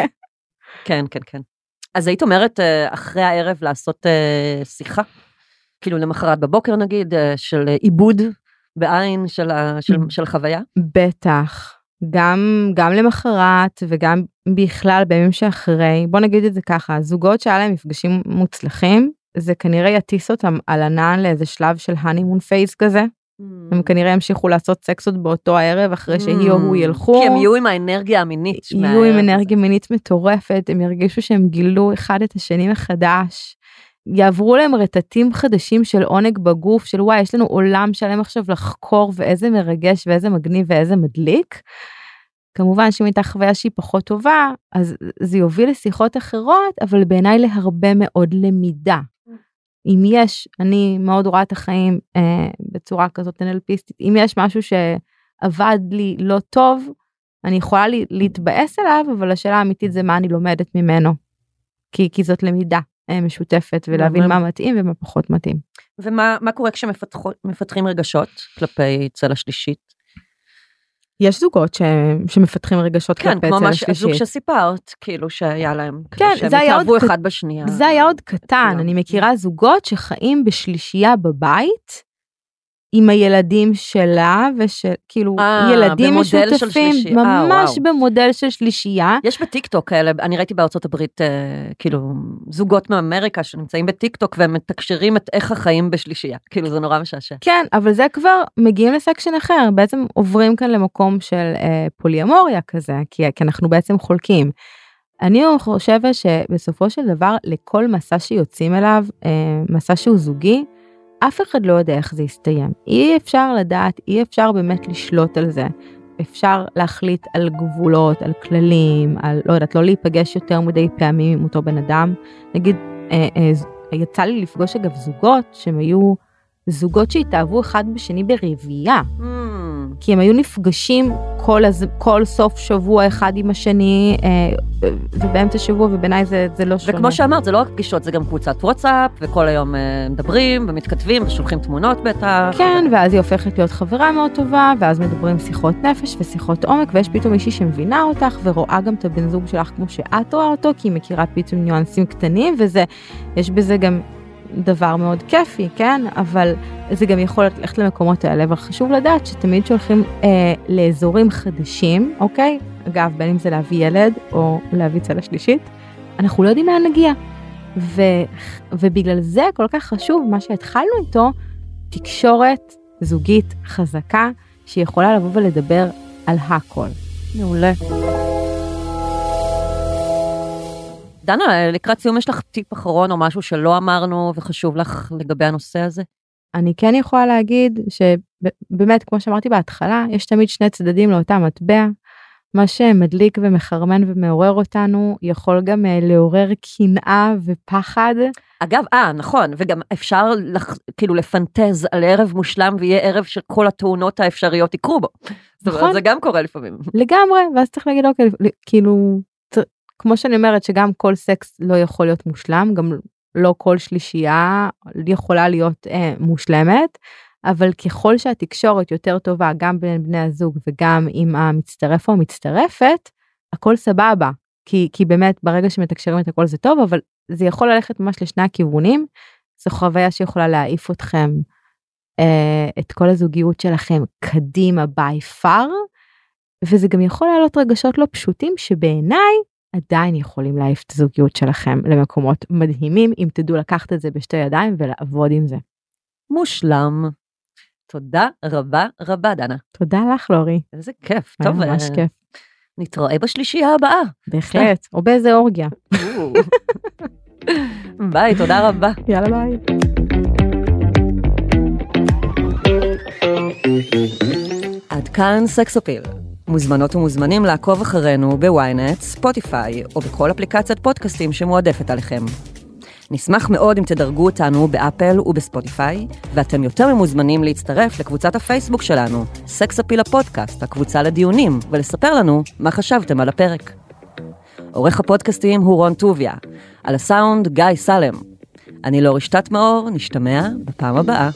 כן כן כן. אז היית אומרת אה, אחרי הערב לעשות uh, שיחה? כאילו למחרת בבוקר נגיד uh, של עיבוד בעין של, של, של חוויה? בטח. גם גם למחרת וגם בכלל בימים שאחרי בוא נגיד את זה ככה זוגות שהיה להם מפגשים מוצלחים זה כנראה יטיס אותם על ענן לאיזה שלב של honeymoon phase כזה. Mm. הם כנראה ימשיכו לעשות סקס עוד באותו הערב אחרי שהיא או הוא mm. ילכו. כי הם יהיו עם האנרגיה המינית. יהיו עם אנרגיה מינית מטורפת הם ירגישו שהם גילו אחד את השני מחדש. יעברו להם רטטים חדשים של עונג בגוף של וואי יש לנו עולם שלם עכשיו לחקור ואיזה מרגש ואיזה מגניב ואיזה מדליק. כמובן שאם הייתה חוויה שהיא פחות טובה אז זה יוביל לשיחות אחרות אבל בעיניי להרבה מאוד למידה. אם יש אני מאוד רואה את החיים אה, בצורה כזאת NLPיסטית אם יש משהו שעבד לי לא טוב אני יכולה להתבאס עליו אבל השאלה האמיתית זה מה אני לומדת ממנו. כי, כי זאת למידה משותפת ולהבין מה מתאים ומה פחות מתאים. ומה קורה כשמפתחים רגשות כלפי צל השלישית? יש זוגות ש... שמפתחים רגשות כן, כלפי צל השלישית. כן, כמו הזוג שסיפרת, כאילו שהיה להם, כן, שהם התאהבו אחד בשנייה. זה היה עוד קטן, אני מכירה זוגות שחיים בשלישייה בבית, עם הילדים שלה ושל כאילו 아, אה, ילדים משותפים של ממש 아, במודל של שלישייה. יש בטיק טוק כאלה אני ראיתי בארצות הברית אה, כאילו זוגות מאמריקה שנמצאים בטיק טוק והם מתקשרים את איך החיים בשלישייה כאילו זה נורא משעשע. כן אבל זה כבר מגיעים לסקשן אחר בעצם עוברים כאן למקום של אה, פוליאמוריה כזה כי, כי אנחנו בעצם חולקים. אני חושבת שבסופו של דבר לכל מסע שיוצאים אליו אה, מסע שהוא זוגי. אף אחד לא יודע איך זה יסתיים. אי אפשר לדעת, אי אפשר באמת לשלוט על זה. אפשר להחליט על גבולות, על כללים, על לא יודעת, לא להיפגש יותר מדי פעמים עם אותו בן אדם. נגיד, אה, אה, יצא לי לפגוש אגב זוגות שהם היו זוגות שהתאהבו אחד בשני ברביעייה. Mm. כי הם היו נפגשים כל, הז... כל סוף שבוע אחד עם השני אה, ובאמצע שבוע ובעיניי זה, זה לא שונה. וכמו שאמרת זה לא רק פגישות זה גם קבוצת וואטסאפ וכל היום אה, מדברים ומתכתבים ושולחים תמונות בטח. כן ואז היא הופכת להיות חברה מאוד טובה ואז מדברים שיחות נפש ושיחות עומק ויש פתאום מישהי שמבינה אותך ורואה גם את הבן זוג שלך כמו שאת רואה אותו כי היא מכירה פתאום ניואנסים קטנים וזה יש בזה גם דבר מאוד כיפי, כן? אבל זה גם יכול ללכת למקומות האלה, אבל חשוב לדעת שתמיד שהולכים אה, לאזורים חדשים, אוקיי? אגב, בין אם זה להביא ילד או להביא צלע שלישית, אנחנו לא יודעים לאן נגיע. ו, ובגלל זה כל כך חשוב מה שהתחלנו איתו, תקשורת זוגית חזקה שיכולה לבוא ולדבר על הכל. מעולה. דנה, לקראת סיום יש לך טיפ אחרון או משהו שלא אמרנו וחשוב לך לגבי הנושא הזה? אני כן יכולה להגיד שבאמת, כמו שאמרתי בהתחלה, יש תמיד שני צדדים לאותה מטבע. מה שמדליק ומחרמן ומעורר אותנו יכול גם uh, לעורר קנאה ופחד. אגב, אה, נכון, וגם אפשר לח, כאילו לפנטז על ערב מושלם ויהיה ערב שכל התאונות האפשריות יקרו בו. נכון. זה גם קורה לפעמים. לגמרי, ואז צריך להגיד, אוקיי, כאילו, כמו שאני אומרת שגם כל סקס לא יכול להיות מושלם, גם לא כל שלישייה יכולה להיות אה, מושלמת, אבל ככל שהתקשורת יותר טובה גם בין בני הזוג וגם עם המצטרף או המצטרפת, הכל סבבה. כי, כי באמת ברגע שמתקשרים את הכל זה טוב, אבל זה יכול ללכת ממש לשני הכיוונים. זו חוויה שיכולה להעיף אתכם, אה, את כל הזוגיות שלכם קדימה by far, וזה גם יכול להעלות רגשות לא פשוטים שבעיניי עדיין יכולים להעיף את הזוגיות שלכם למקומות מדהימים אם תדעו לקחת את זה בשתי ידיים ולעבוד עם זה. מושלם. תודה רבה רבה דנה. תודה לך לורי. איזה כיף. טוב, ממש כיף. נתראה בשלישייה הבאה. בהחלט, או באיזה אורגיה. ביי, תודה רבה. יאללה ביי. עד כאן סקס אפיל. מוזמנות ומוזמנים לעקוב אחרינו ב-ynet, ספוטיפיי או בכל אפליקציית פודקאסטים שמועדפת עליכם. נשמח מאוד אם תדרגו אותנו באפל ובספוטיפיי, ואתם יותר ממוזמנים להצטרף לקבוצת הפייסבוק שלנו, סקס אפיל הפודקאסט, הקבוצה לדיונים, ולספר לנו מה חשבתם על הפרק. עורך הפודקאסטים הוא רון טוביה, על הסאונד גיא סלם. אני לאור רשתת מאור, נשתמע בפעם הבאה.